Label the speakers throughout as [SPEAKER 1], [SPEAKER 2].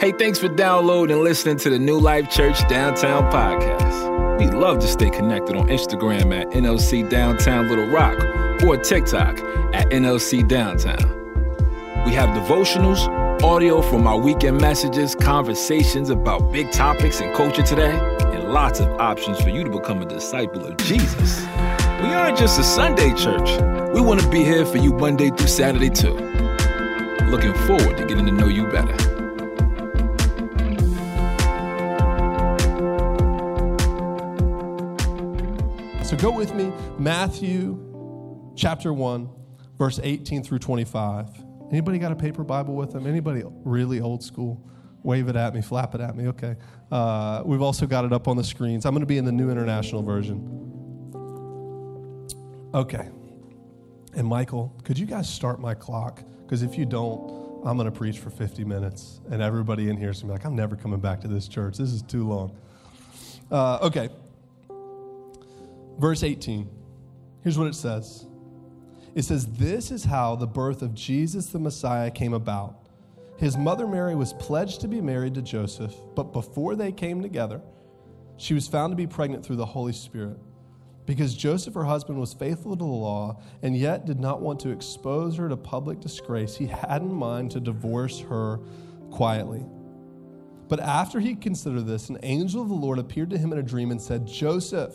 [SPEAKER 1] Hey, thanks for downloading and listening to the New Life Church Downtown podcast. We love to stay connected on Instagram at NLC Downtown Little Rock or TikTok at NLC Downtown. We have devotionals, audio from our weekend messages, conversations about big topics and culture today, and lots of options for you to become a disciple of Jesus. We aren't just a Sunday church. We want to be here for you Monday through Saturday too. Looking forward to getting to know you better.
[SPEAKER 2] So go with me, Matthew chapter 1, verse 18 through 25. Anybody got a paper Bible with them? Anybody really old school? Wave it at me, flap it at me. Okay. Uh, we've also got it up on the screens. I'm going to be in the New International Version. Okay. And Michael, could you guys start my clock? Because if you don't, I'm going to preach for 50 minutes, and everybody in here is going to be like, I'm never coming back to this church. This is too long. Uh, okay. Verse 18. Here's what it says It says, This is how the birth of Jesus the Messiah came about. His mother Mary was pledged to be married to Joseph, but before they came together, she was found to be pregnant through the Holy Spirit. Because Joseph, her husband, was faithful to the law and yet did not want to expose her to public disgrace, he had in mind to divorce her quietly. But after he considered this, an angel of the Lord appeared to him in a dream and said, Joseph,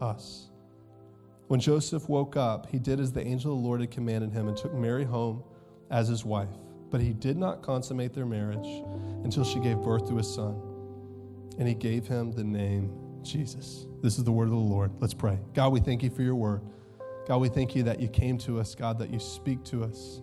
[SPEAKER 2] us. When Joseph woke up, he did as the angel of the Lord had commanded him and took Mary home as his wife. But he did not consummate their marriage until she gave birth to a son, and he gave him the name Jesus. This is the word of the Lord. Let's pray. God, we thank you for your word. God, we thank you that you came to us, God, that you speak to us.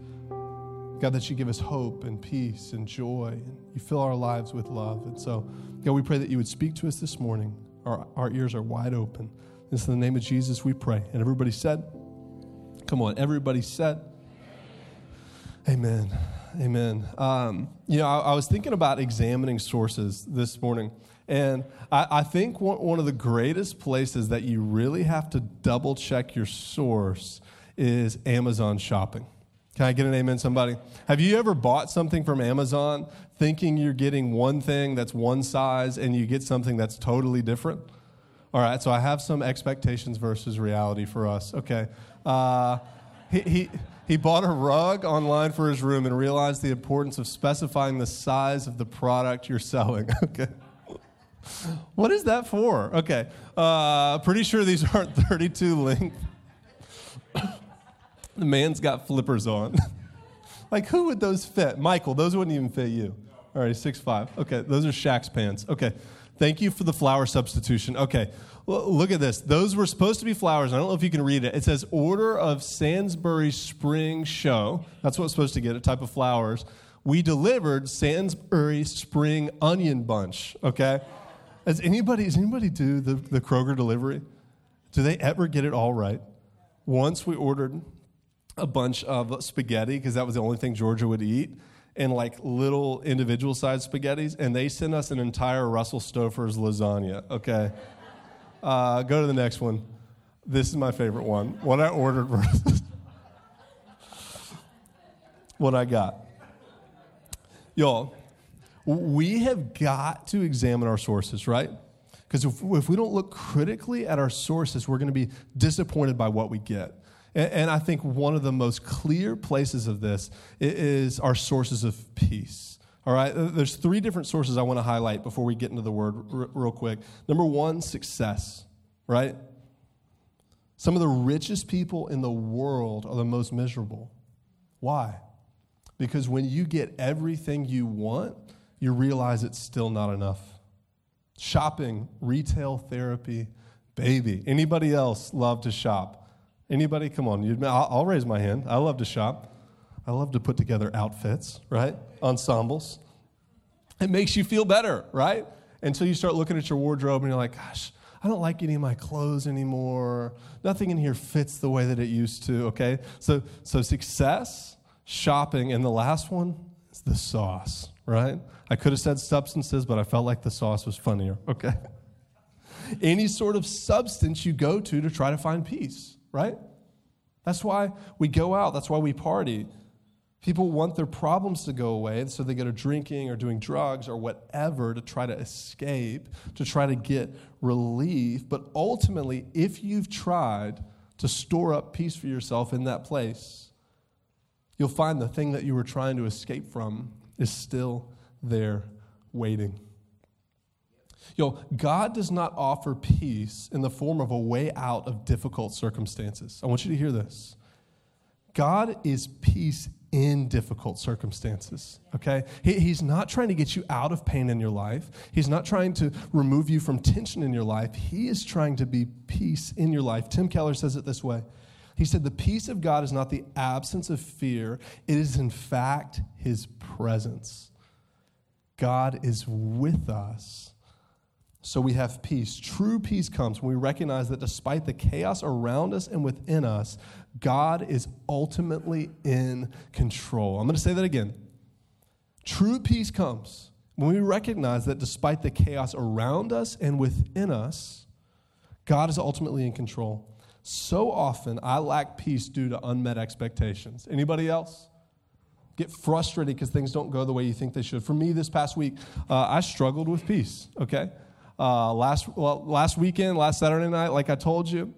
[SPEAKER 2] God, that you give us hope and peace and joy, and you fill our lives with love. And so, God, we pray that you would speak to us this morning. Our, our ears are wide open. It's in the name of Jesus we pray. And everybody said, Come on, everybody said, Amen. Amen. Um, you know, I, I, was thinking about examining sources this morning, and I, I think one, one of the greatest places that you really have to double check your source is Amazon shopping. Can I get an amen, somebody? Have you ever bought something from Amazon thinking you're getting one thing that's one size and you get something that's totally different? All right, so I have some expectations versus reality for us. Okay. Uh, he, he, he bought a rug online for his room and realized the importance of specifying the size of the product you're selling. Okay. What is that for? Okay. Uh, pretty sure these aren't 32 length. the man's got flippers on. like, who would those fit? Michael, those wouldn't even fit you. All right, six five. Okay, those are Shaq's pants. Okay. Thank you for the flower substitution. Okay, well, look at this. Those were supposed to be flowers. I don't know if you can read it. It says Order of Sainsbury Spring Show. That's what it's supposed to get, a type of flowers. We delivered Sainsbury Spring Onion Bunch. Okay? Has anybody, does anybody do the, the Kroger delivery? Do they ever get it all right? Once we ordered a bunch of spaghetti because that was the only thing Georgia would eat and like little individual sized spaghettis, and they sent us an entire Russell Stover's lasagna. Okay. Uh, go to the next one. This is my favorite one. What I ordered versus what I got. Y'all, we have got to examine our sources, right? Because if, if we don't look critically at our sources, we're going to be disappointed by what we get. And, I think one of the most clear places of this is our sources of peace. All right, there's three different sources I want to highlight before we get into the word r- real quick. Number one, success, right? Some of the richest people in the world are the most miserable. Why? Because when you get everything you want, you realize it's still not enough. Shopping, retail therapy, baby. Anybody else love to shop? Anybody? Come on. You, I'll, I'll raise my hand. I love to shop. I love to put together outfits, right? Ensembles. It makes you feel better, right? Until you start looking at your wardrobe and you're like, gosh, I don't like any of my clothes anymore. Nothing in here fits the way that it used to, okay? So, so success, shopping, and the last one is the sauce, right? I could have said substances, but I felt like the sauce was funnier, okay? Any sort of substance you go to to try to find peace, right? That's why we go out, that's why we party. People want their problems to go away, and so they go to drinking or doing drugs or whatever to try to escape, to try to get relief. But ultimately, if you've tried to store up peace for yourself in that place, you'll find the thing that you were trying to escape from is still there waiting. Yo, God does not offer peace in the form of a way out of difficult circumstances. I want you to hear this. God is peace in difficult circumstances, okay? He, he's not trying to get you out of pain in your life. He's not trying to remove you from tension in your life. He is trying to be peace in your life. Tim Keller says it this way He said, The peace of God is not the absence of fear, it is in fact his presence. God is with us so we have peace. True peace comes when we recognize that despite the chaos around us and within us, God is ultimately in control. I'm going to say that again. True peace comes when we recognize that despite the chaos around us and within us, God is ultimately in control. So often I lack peace due to unmet expectations. Anybody else? Get frustrated because things don't go the way you think they should. For me, this past week, uh, I struggled with peace, okay? Uh, last, well, last weekend, last Saturday night, like I told you,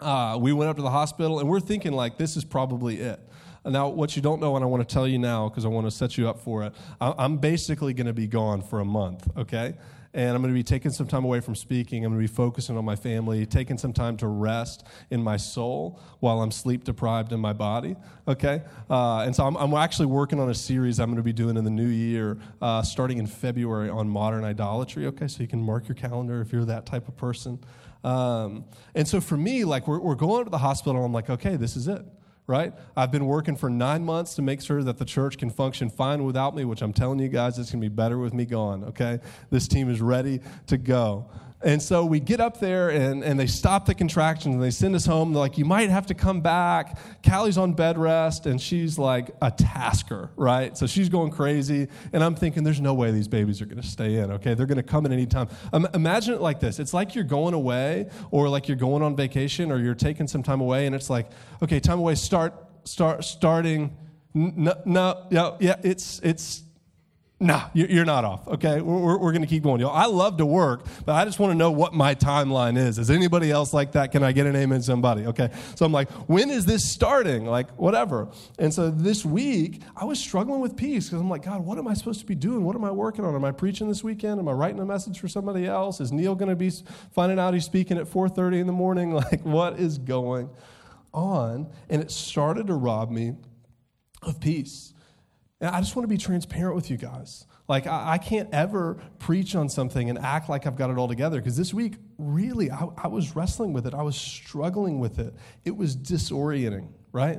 [SPEAKER 2] uh, we went up to the hospital and we're thinking like this is probably it. Now, what you don't know, and I want to tell you now because I want to set you up for it, I'm basically going to be gone for a month, okay? And I'm going to be taking some time away from speaking. I'm going to be focusing on my family, taking some time to rest in my soul while I'm sleep deprived in my body. Okay? Uh, and so I'm, I'm, actually working on a series I'm going to be doing in the new year, uh, starting in February on modern idolatry. Okay? So you can mark your calendar if you're that type of person. Um, and so for me, like, we're, we're going to the hospital, I'm like, okay, this is it right? I've been working for nine months to make sure that the church can function fine without me, which I'm telling you guys, it's going to be better with me gone, okay? This team is ready to go. And so we get up there and, and they stop the contractions and they send us home. They're like, you might have to come back. Callie's on bed rest and she's like a tasker, right? So she's going crazy. And I'm thinking, there's no way these babies are going to stay in, okay? They're going to come at any time. Um, imagine it like this it's like you're going away or like you're going on vacation or you're taking some time away and it's like, okay, time away, start, start, starting. No, no, yeah, yeah, it's, it's, no, you're not off, okay? We're, we're going to keep going. Y'all, I love to work, but I just want to know what my timeline is. Is anybody else like that? Can I get an amen, somebody? Okay. So I'm like, when is this starting? Like, whatever. And so this week, I was struggling with peace because I'm like, God, what am I supposed to be doing? What am I working on? Am I preaching this weekend? Am I writing a message for somebody else? Is Neil going to be finding out he's speaking at 4.30 in the morning? Like, what is going on? And it started to rob me of peace. And I just want to be transparent with you guys. Like, I, I can't ever preach on something and act like I've got it all together because this week, really, I, I was wrestling with it. I was struggling with it. It was disorienting, right?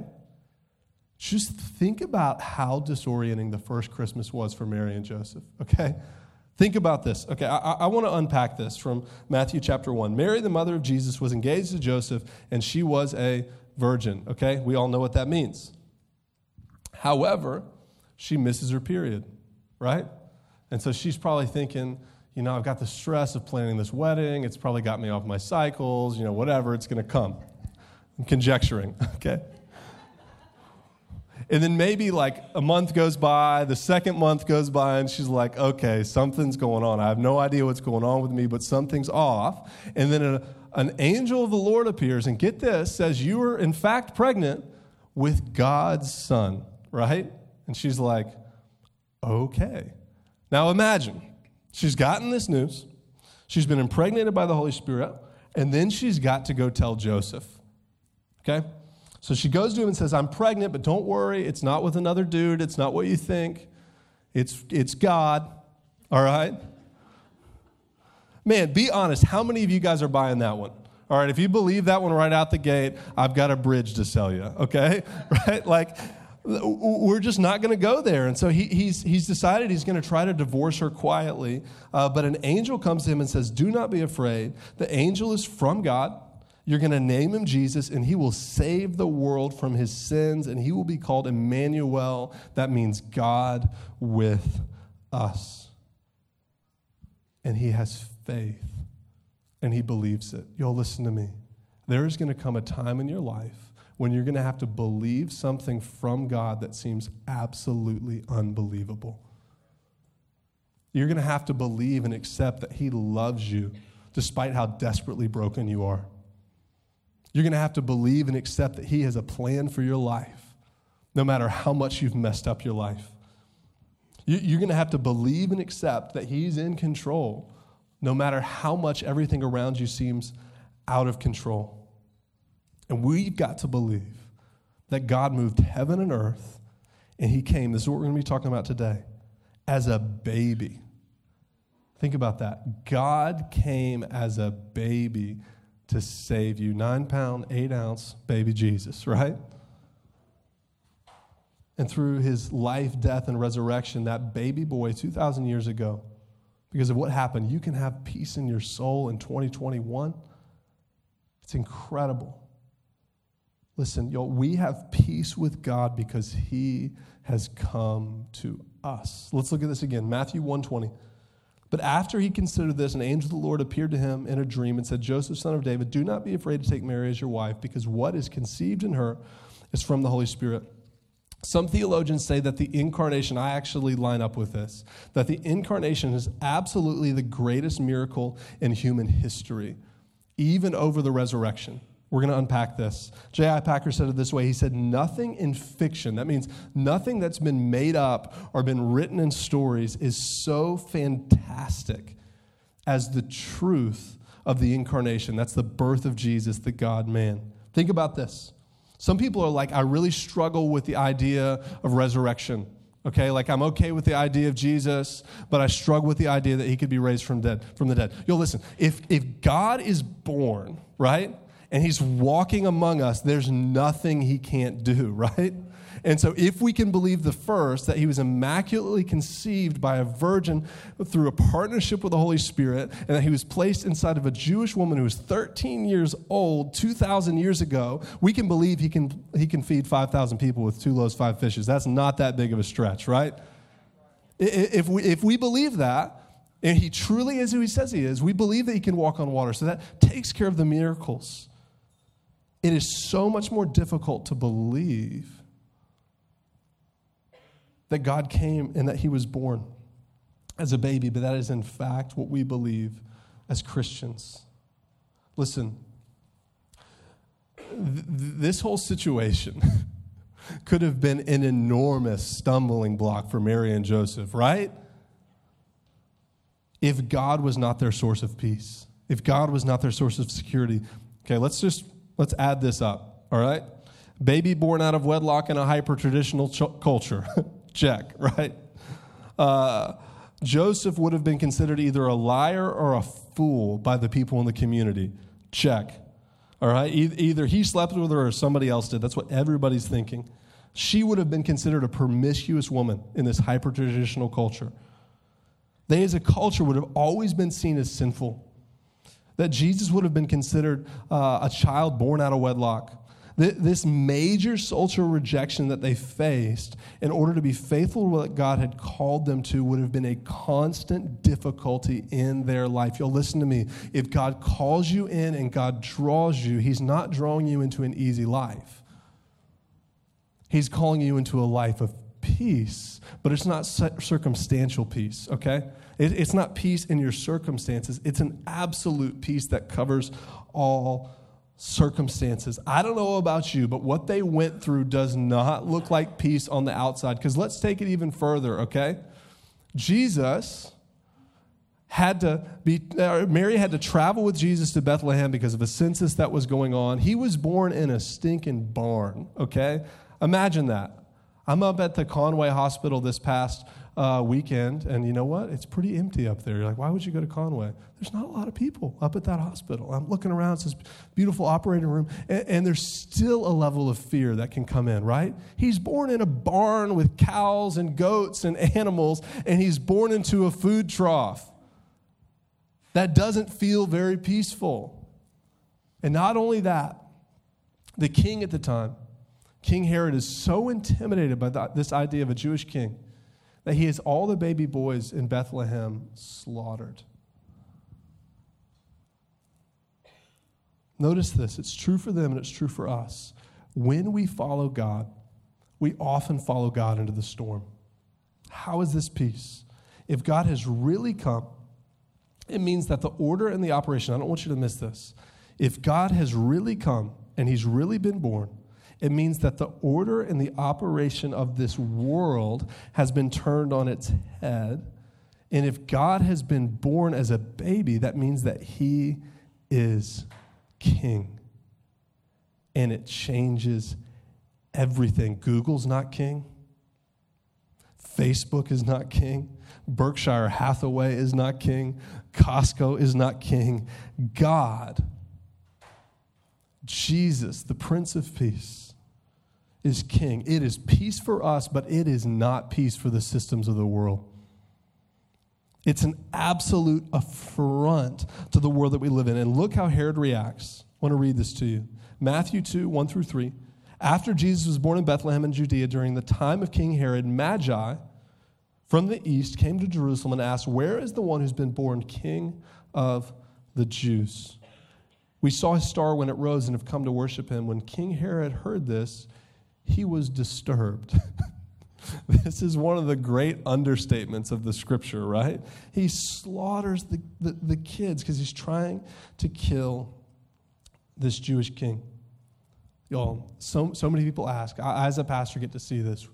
[SPEAKER 2] Just think about how disorienting the first Christmas was for Mary and Joseph, okay? Think about this. Okay, I, I want to unpack this from Matthew chapter 1. Mary, the mother of Jesus, was engaged to Joseph, and she was a virgin, okay? We all know what that means. However, she misses her period, right? And so she's probably thinking, you know, I've got the stress of planning this wedding. It's probably got me off my cycles, you know, whatever, it's going to come. I'm conjecturing, okay? And then maybe like a month goes by, the second month goes by, and she's like, okay, something's going on. I have no idea what's going on with me, but something's off. And then a, an angel of the Lord appears, and get this, says, You are in fact pregnant with God's son, right? And she's like, okay. Now imagine, she's gotten this news, she's been impregnated by the Holy Spirit, and then she's got to go tell Joseph. Okay? So she goes to him and says, I'm pregnant, but don't worry, it's not with another dude, it's not what you think. It's, it's God, all right? Man, be honest, how many of you guys are buying that one? All right, if you believe that one right out the gate, I've got a bridge to sell you, okay? Right? Like, we're just not going to go there. And so he, he's, he's decided he's going to try to divorce her quietly. Uh, but an angel comes to him and says, Do not be afraid. The angel is from God. You're going to name him Jesus, and he will save the world from his sins, and he will be called Emmanuel. That means God with us. And he has faith, and he believes it. Y'all, listen to me. There is going to come a time in your life when you're going to have to believe something from God that seems absolutely unbelievable. You're going to have to believe and accept that He loves you despite how desperately broken you are. You're going to have to believe and accept that He has a plan for your life, no matter how much you've messed up your life. You're going to have to believe and accept that He's in control, no matter how much everything around you seems out of control. And we've got to believe that God moved heaven and earth and he came. This is what we're going to be talking about today as a baby. Think about that. God came as a baby to save you. Nine pound, eight ounce baby Jesus, right? And through his life, death, and resurrection, that baby boy 2,000 years ago, because of what happened, you can have peace in your soul in 2021. It's incredible. Listen, y'all, we have peace with God because he has come to us. Let's look at this again. Matthew 120. But after he considered this, an angel of the Lord appeared to him in a dream and said, Joseph, son of David, do not be afraid to take Mary as your wife, because what is conceived in her is from the Holy Spirit. Some theologians say that the incarnation, I actually line up with this, that the incarnation is absolutely the greatest miracle in human history, even over the resurrection. We're going to unpack this. J.I. Packer said it this way He said, Nothing in fiction, that means nothing that's been made up or been written in stories, is so fantastic as the truth of the incarnation. That's the birth of Jesus, the God man. Think about this. Some people are like, I really struggle with the idea of resurrection. Okay, like I'm okay with the idea of Jesus, but I struggle with the idea that he could be raised from dead from the dead. Yo, listen, if if God is born, right? And he's walking among us, there's nothing he can't do, right? And so, if we can believe the first, that he was immaculately conceived by a virgin through a partnership with the Holy Spirit, and that he was placed inside of a Jewish woman who was 13 years old 2,000 years ago, we can believe he can, he can feed 5,000 people with two loaves, five fishes. That's not that big of a stretch, right? If we, if we believe that, and he truly is who he says he is, we believe that he can walk on water. So that takes care of the miracles. It is so much more difficult to believe that God came and that he was born as a baby, but that is in fact what we believe as Christians. Listen, th- this whole situation could have been an enormous stumbling block for Mary and Joseph, right? If God was not their source of peace, if God was not their source of security. Okay, let's just Let's add this up, all right? Baby born out of wedlock in a hyper traditional ch- culture. Check, right? Uh, Joseph would have been considered either a liar or a fool by the people in the community. Check. All right? E- either he slept with her or somebody else did. That's what everybody's thinking. She would have been considered a promiscuous woman in this hyper traditional culture. They, as a culture, would have always been seen as sinful that Jesus would have been considered uh, a child born out of wedlock. This major social rejection that they faced in order to be faithful to what God had called them to would have been a constant difficulty in their life. You'll listen to me. If God calls you in and God draws you, He's not drawing you into an easy life. He's calling you into a life of peace, but it's not circumstantial peace, okay? It's not peace in your circumstances, it's an absolute peace that covers all circumstances. I don't know about you, but what they went through does not look like peace on the outside. Because let's take it even further, okay? Jesus had to be, uh, Mary had to travel with Jesus to Bethlehem because of a census that was going on. He was born in a stinking barn, okay? Imagine that. I'm up at the Conway Hospital this past uh, weekend, and you know what? It's pretty empty up there. You're like, why would you go to Conway? There's not a lot of people up at that hospital. I'm looking around, it's this beautiful operating room, and, and there's still a level of fear that can come in, right? He's born in a barn with cows and goats and animals, and he's born into a food trough. That doesn't feel very peaceful. And not only that, the king at the time, King Herod, is so intimidated by this idea of a Jewish king that he has all the baby boys in Bethlehem slaughtered. Notice this it's true for them and it's true for us. When we follow God, we often follow God into the storm. How is this peace? If God has really come, it means that the order and the operation, I don't want you to miss this. If God has really come and he's really been born, it means that the order and the operation of this world has been turned on its head. And if God has been born as a baby, that means that he is king. And it changes everything. Google's not king. Facebook is not king. Berkshire Hathaway is not king. Costco is not king. God, Jesus, the Prince of Peace, is king. It is peace for us, but it is not peace for the systems of the world. It's an absolute affront to the world that we live in. And look how Herod reacts. I want to read this to you Matthew 2 1 through 3. After Jesus was born in Bethlehem in Judea during the time of King Herod, Magi from the east came to Jerusalem and asked, Where is the one who's been born king of the Jews? We saw his star when it rose and have come to worship him. When King Herod heard this, he was disturbed. this is one of the great understatements of the scripture, right? He slaughters the, the, the kids because he's trying to kill this Jewish king. Y'all, so, so many people ask, I, as a pastor, get to see this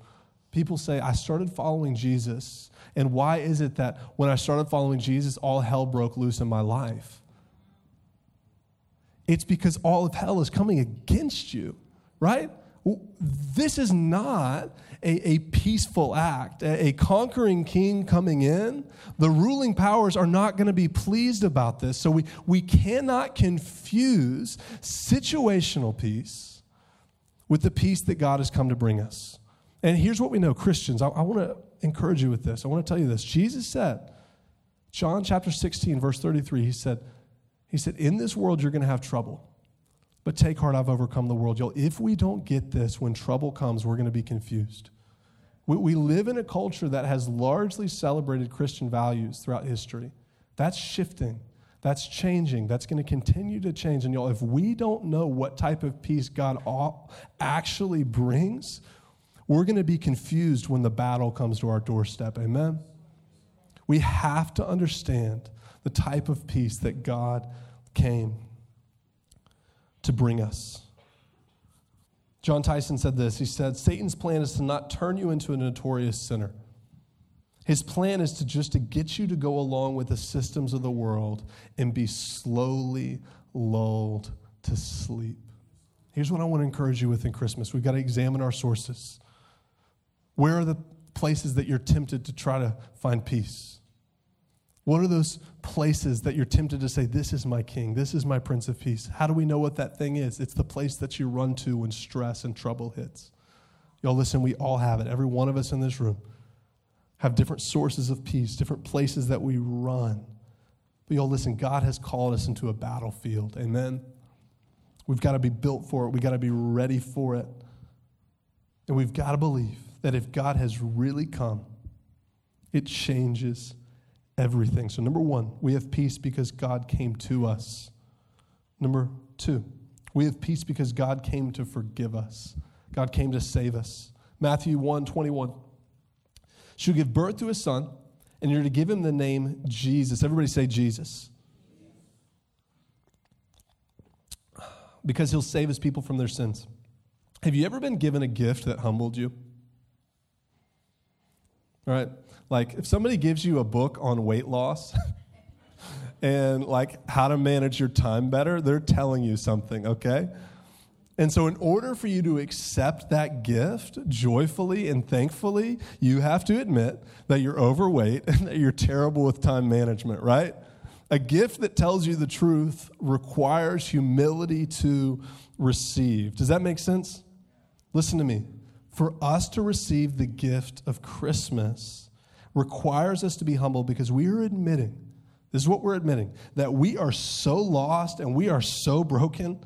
[SPEAKER 2] People say, I started following Jesus. And why is it that when I started following Jesus, all hell broke loose in my life? It's because all of hell is coming against you, right? This is not a, a peaceful act, a, a conquering king coming in. The ruling powers are not going to be pleased about this. So we, we cannot confuse situational peace with the peace that God has come to bring us. And here's what we know Christians, I, I want to encourage you with this. I want to tell you this. Jesus said, John chapter 16, verse 33, he said, he said, In this world you're going to have trouble. But take heart, I've overcome the world. Y'all, if we don't get this, when trouble comes, we're going to be confused. We, we live in a culture that has largely celebrated Christian values throughout history. That's shifting. That's changing. That's going to continue to change. And y'all, if we don't know what type of peace God actually brings, we're going to be confused when the battle comes to our doorstep. Amen? We have to understand the type of peace that God came to bring us. Jon Tyson said this He said, Satan's plan is to not turn you into a notorious sinner. His plan is to just to get you to go along with the systems of the world and be slowly lulled to sleep. Here's what I want to encourage you with in Christmas. We've got to examine our sources. Where are the places that you're tempted to try to find peace? What are those places that you're tempted to say, This is my king, this is my prince of peace? How do we know what that thing is? It's the place that you run to when stress and trouble hits. Y'all, listen, we all have it. Every one of us in this room have different sources of peace, different places that we run. But y'all, listen, God has called us into a battlefield. Amen. We've got to be built for it, we've got to be ready for it. And we've got to believe that if God has really come, it changes everything. So, number one, we have peace because God came to us. Number two, we have peace because God came to forgive us. God came to save us. Matthew 1 21. She'll give birth to a son, and you're to give him the name Jesus. Everybody say Jesus. Because he'll save his people from their sins. Have you ever been given a gift that humbled you? Right? Like if somebody gives you a book on weight loss and like how to manage your time better, they're telling you something, okay? And so, in order for you to accept that gift joyfully and thankfully, you have to admit that you're overweight and that you're terrible with time management, right? A gift that tells you the truth requires humility to receive. Does that make sense? Listen to me. For us to receive the gift of Christmas requires us to be humble because we are admitting, this is what we're admitting, that we are so lost and we are so broken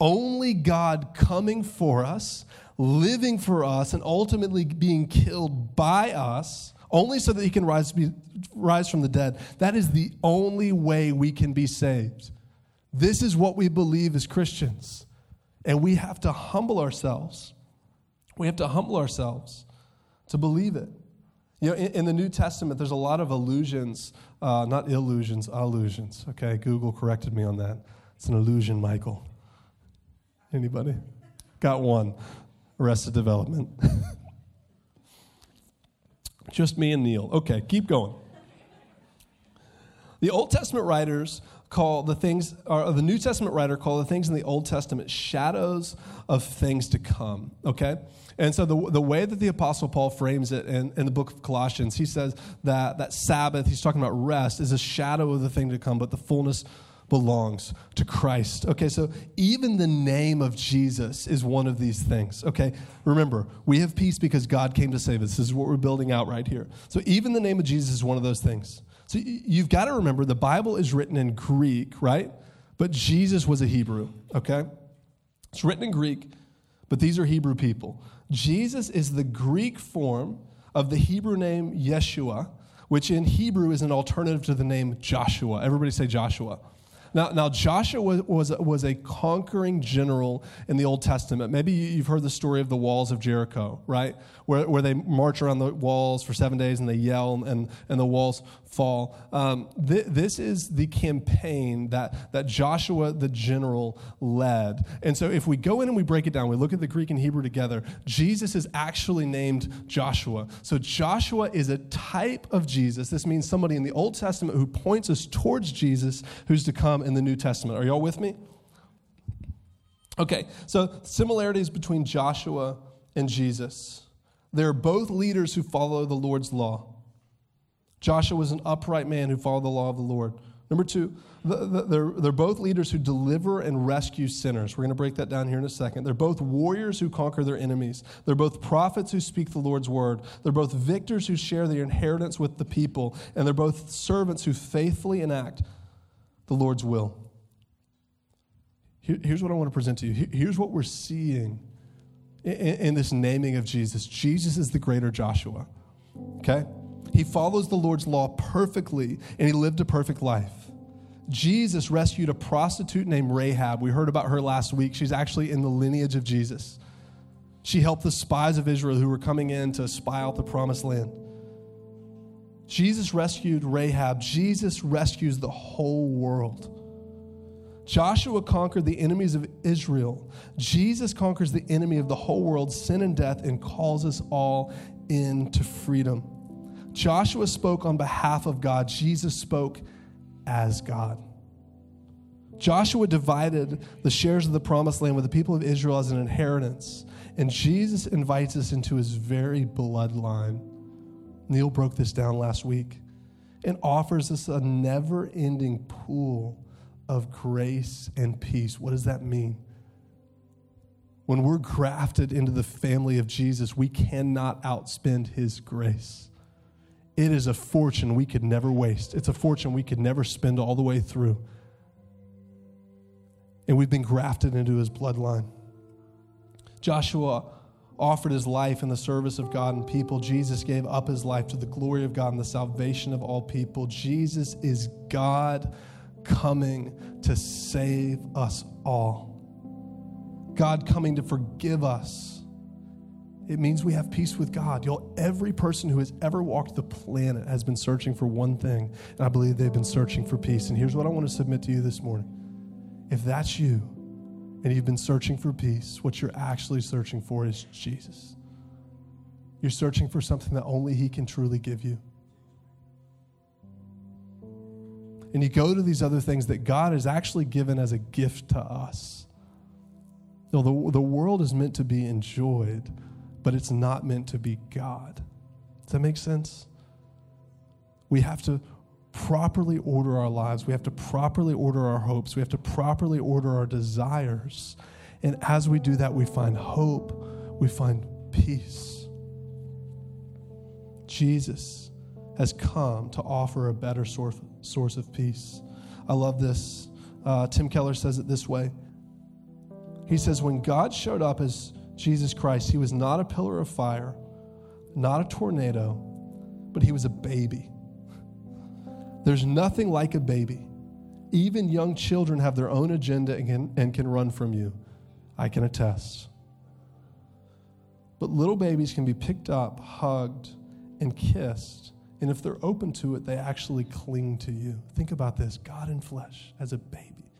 [SPEAKER 2] only God coming for us, living for us, and ultimately being killed by us, only so that he can rise, be, rise from the dead, that is the only way we can be saved. This is what we believe as Christians. And we have to humble ourselves. We have to humble ourselves to believe it. You know, in, in the New Testament, there's a lot of illusions, uh, not illusions, illusions. Okay, Google corrected me on that. It's an illusion, Michael. Anybody? Got one. Arrested Development. Just me and Neil. Okay, keep going. The Old Testament writers call the things, or the New Testament writer call the things in the Old Testament shadows of things to come. Okay? And so the, the way that the Apostle Paul frames it in, in the book of Colossians, he says that that Sabbath, he's talking about rest, is a shadow of the thing to come, but the fullness belongs to Christ. Okay, so even the name of Jesus is one of these things. Okay, remember, we have peace because God came to save us. This is what we're building out right here. So even the name of Jesus is one of those things. So you've got to remember the Bible is written in Greek, right? But Jesus was a Hebrew, okay? It's written in Greek, but these are Hebrew people. Jesus is the Greek form of the Hebrew name Yeshua, which in Hebrew is an alternative to the name Joshua. Everybody say Joshua. Now, now Joshua was, was, was a conquering general in the Old Testament. Maybe you've heard the story of the walls of Jericho, right? Where, where they march around the walls for seven days and they yell and, and the walls fall. Um, th- this is the campaign that, that Joshua the general led. And so if we go in and we break it down, we look at the Greek and Hebrew together, Jesus is actually named Joshua. So Joshua is a type of Jesus. This means somebody in the Old Testament who points us towards Jesus who's to come in the New Testament. Are y'all with me? Okay, so similarities between Joshua and Jesus. They're both leaders who follow the Lord's law. Joshua was an upright man who followed the law of the Lord. Number two, they're, they're both leaders who deliver and rescue sinners. We're going to break that down here in a second. They're both warriors who conquer their enemies. They're both prophets who speak the Lord's word. They're both victors who share their inheritance with the people. And they're both servants who faithfully enact the Lord's will. Here, here's what I want to present to you. Here's what we're seeing in, in this naming of Jesus Jesus is the greater Joshua. Okay? He follows the Lord's law perfectly, and he lived a perfect life. Jesus rescued a prostitute named Rahab. We heard about her last week. She's actually in the lineage of Jesus. She helped the spies of Israel who were coming in to spy out the promised land. Jesus rescued Rahab. Jesus rescues the whole world. Joshua conquered the enemies of Israel. Jesus conquers the enemy of the whole world, sin and death, and calls us all into freedom. Joshua spoke on behalf of God, Jesus spoke as God. Joshua divided the shares of the promised land with the people of Israel as an inheritance, and Jesus invites us into his very bloodline. Neil broke this down last week and offers us a never ending pool of grace and peace. What does that mean? When we're grafted into the family of Jesus, we cannot outspend his grace. It is a fortune we could never waste. It's a fortune we could never spend all the way through. And we've been grafted into his bloodline. Joshua offered his life in the service of God and people. Jesus gave up his life to the glory of God and the salvation of all people. Jesus is God coming to save us all. God coming to forgive us. It means we have peace with God. Y'all, every person who has ever walked the planet has been searching for one thing, and I believe they've been searching for peace. And here's what I want to submit to you this morning. If that's you, and you've been searching for peace, what you're actually searching for is Jesus. You're searching for something that only He can truly give you. And you go to these other things that God has actually given as a gift to us. No, the, the world is meant to be enjoyed, but it's not meant to be God. Does that make sense? We have to properly order our lives. We have to properly order our hopes. We have to properly order our desires. And as we do that, we find hope, we find peace. Jesus has come to offer a better source, of peace. I love this. Uh, Tim Keller says it this way He says, When God showed up as Jesus Christ, he was not a pillar of fire, not a tornado, but he was a baby. There's nothing like a baby. Even young children have their own agenda and can, and can run from you. I can attest. But little babies can be picked up, hugged, and kissed. And if they're open to it, they actually cling to you. Think about this God in flesh as a baby.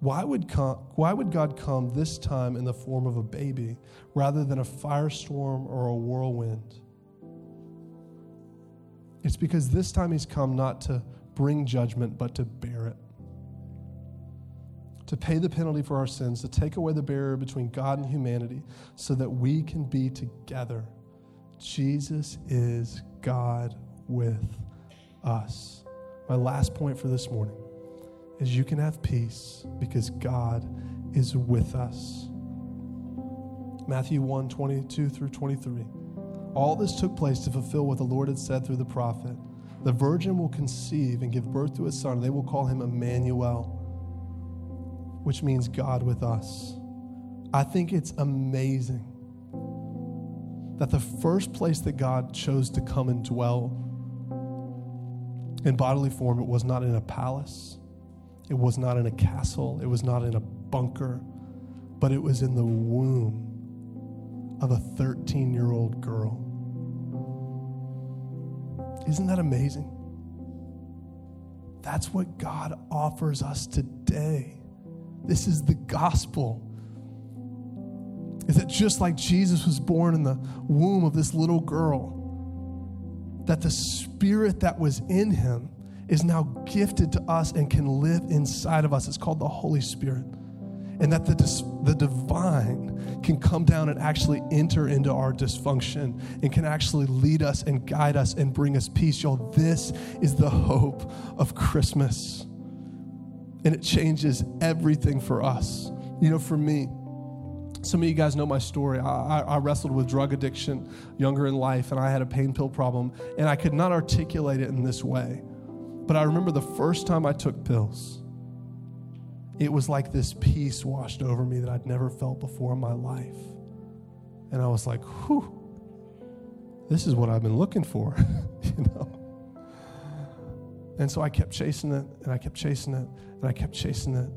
[SPEAKER 2] Why would, come, why would God come this time in the form of a baby rather than a firestorm or a whirlwind? It's because this time he's come not to bring judgment, but to bear it. To pay the penalty for our sins, to take away the barrier between God and humanity so that we can be together. Jesus is God with us. My last point for this morning is you can have peace because God is with us. Matthew 1 22 through 23. All this took place to fulfill what the Lord had said through the prophet. The virgin will conceive and give birth to a son, and they will call him Emmanuel, which means God with us. I think it's amazing that the first place that God chose to come and dwell in bodily form, it was not in a palace, it was not in a castle, it was not in a bunker, but it was in the womb of a 13 year old girl. Isn't that amazing? That's what God offers us today. This is the gospel. Is that just like Jesus was born in the womb of this little girl, that the spirit that was in him is now gifted to us and can live inside of us. It's called the Holy Spirit and that the, the divine can come down and actually enter into our dysfunction and can actually lead us and guide us and bring us peace. Y'all, this is the hope of Christmas. And it changes everything for us. You know, for me, some of you guys know my story. I, I, wrestled with drug addiction younger in life, and I had a pain pill problem, and I could not articulate it in this way. But I remember the first time I took pills it was like this peace washed over me that I'd never felt before in my life. And I was like, whew, this is what I've been looking for, you know? And so I kept chasing it and I kept chasing it and I kept chasing it.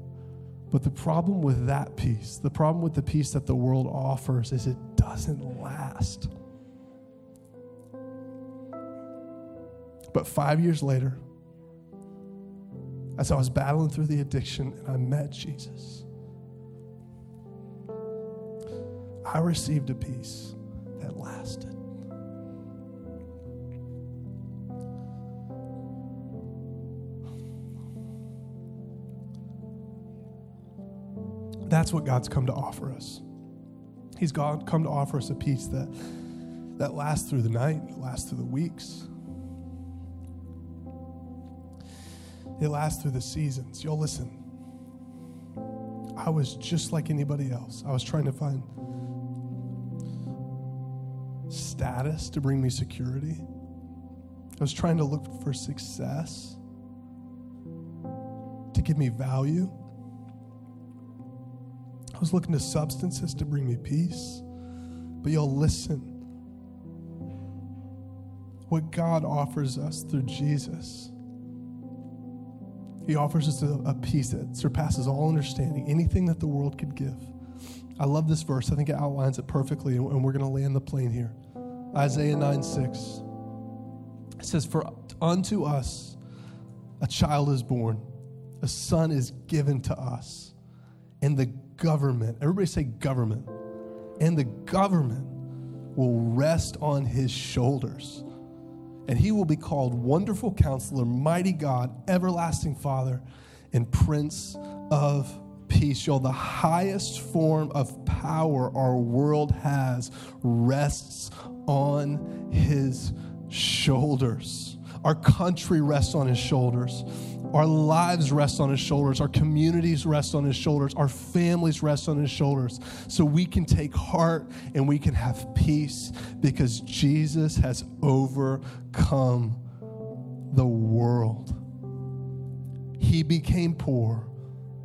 [SPEAKER 2] But the problem with that peace, the problem with the peace that the world offers, is it doesn't last. But five years later, as I was battling through the addiction and I met Jesus, I received a peace that lasted. That's what God's come to offer us. He's come to offer us a peace that, that lasts through the night, lasts through the weeks, It lasts through the seasons. Y'all listen. I was just like anybody else. I was trying to find status to bring me security. I was trying to look for success to give me value. I was looking to substances to bring me peace. But y'all listen. What God offers us through Jesus he offers us a, a peace that surpasses all understanding, anything that the world could give. I love this verse. I think it outlines it perfectly, and we're going to land the plane here. Isaiah 9 6. It says, For unto us a child is born, a son is given to us, and the government, everybody say government, and the government will rest on his shoulders and he will be called Wonderful Counselor, Mighty God, Everlasting Father, and Prince of peace. Y'all, the highest form of power our world has rests on his shoulders. Our country rests on his shoulders. Our lives rest on his shoulders. Our communities rest on his shoulders. Our families rest on his shoulders. So we can take heart and we can have peace because Jesus has overcome the world. He became poor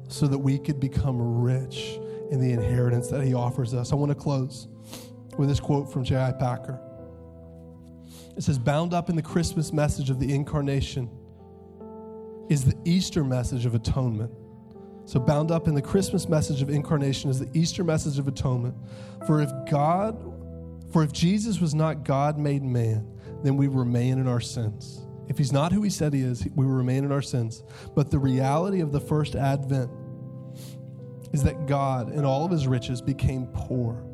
[SPEAKER 2] so that we could become rich in the inheritance that he offers us. I want to close with this quote from J.I. Packer. It says, Bound up in the Christmas message of the incarnation is the Easter message of atonement. So, bound up in the Christmas message of incarnation is the Easter message of atonement. For if God, for if Jesus was not God made man, then we remain in our sins. If he's not who he said he is, we remain in our sins. But the reality of the first advent is that God, in all of his riches, became poor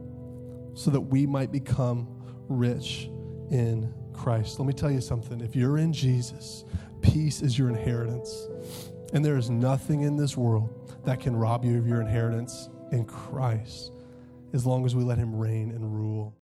[SPEAKER 2] so that we might become rich in Christ. Let me tell you something. If you're in Jesus, peace is your inheritance. And there is nothing in this world that can rob you of your inheritance in Christ as long as we let him reign and rule.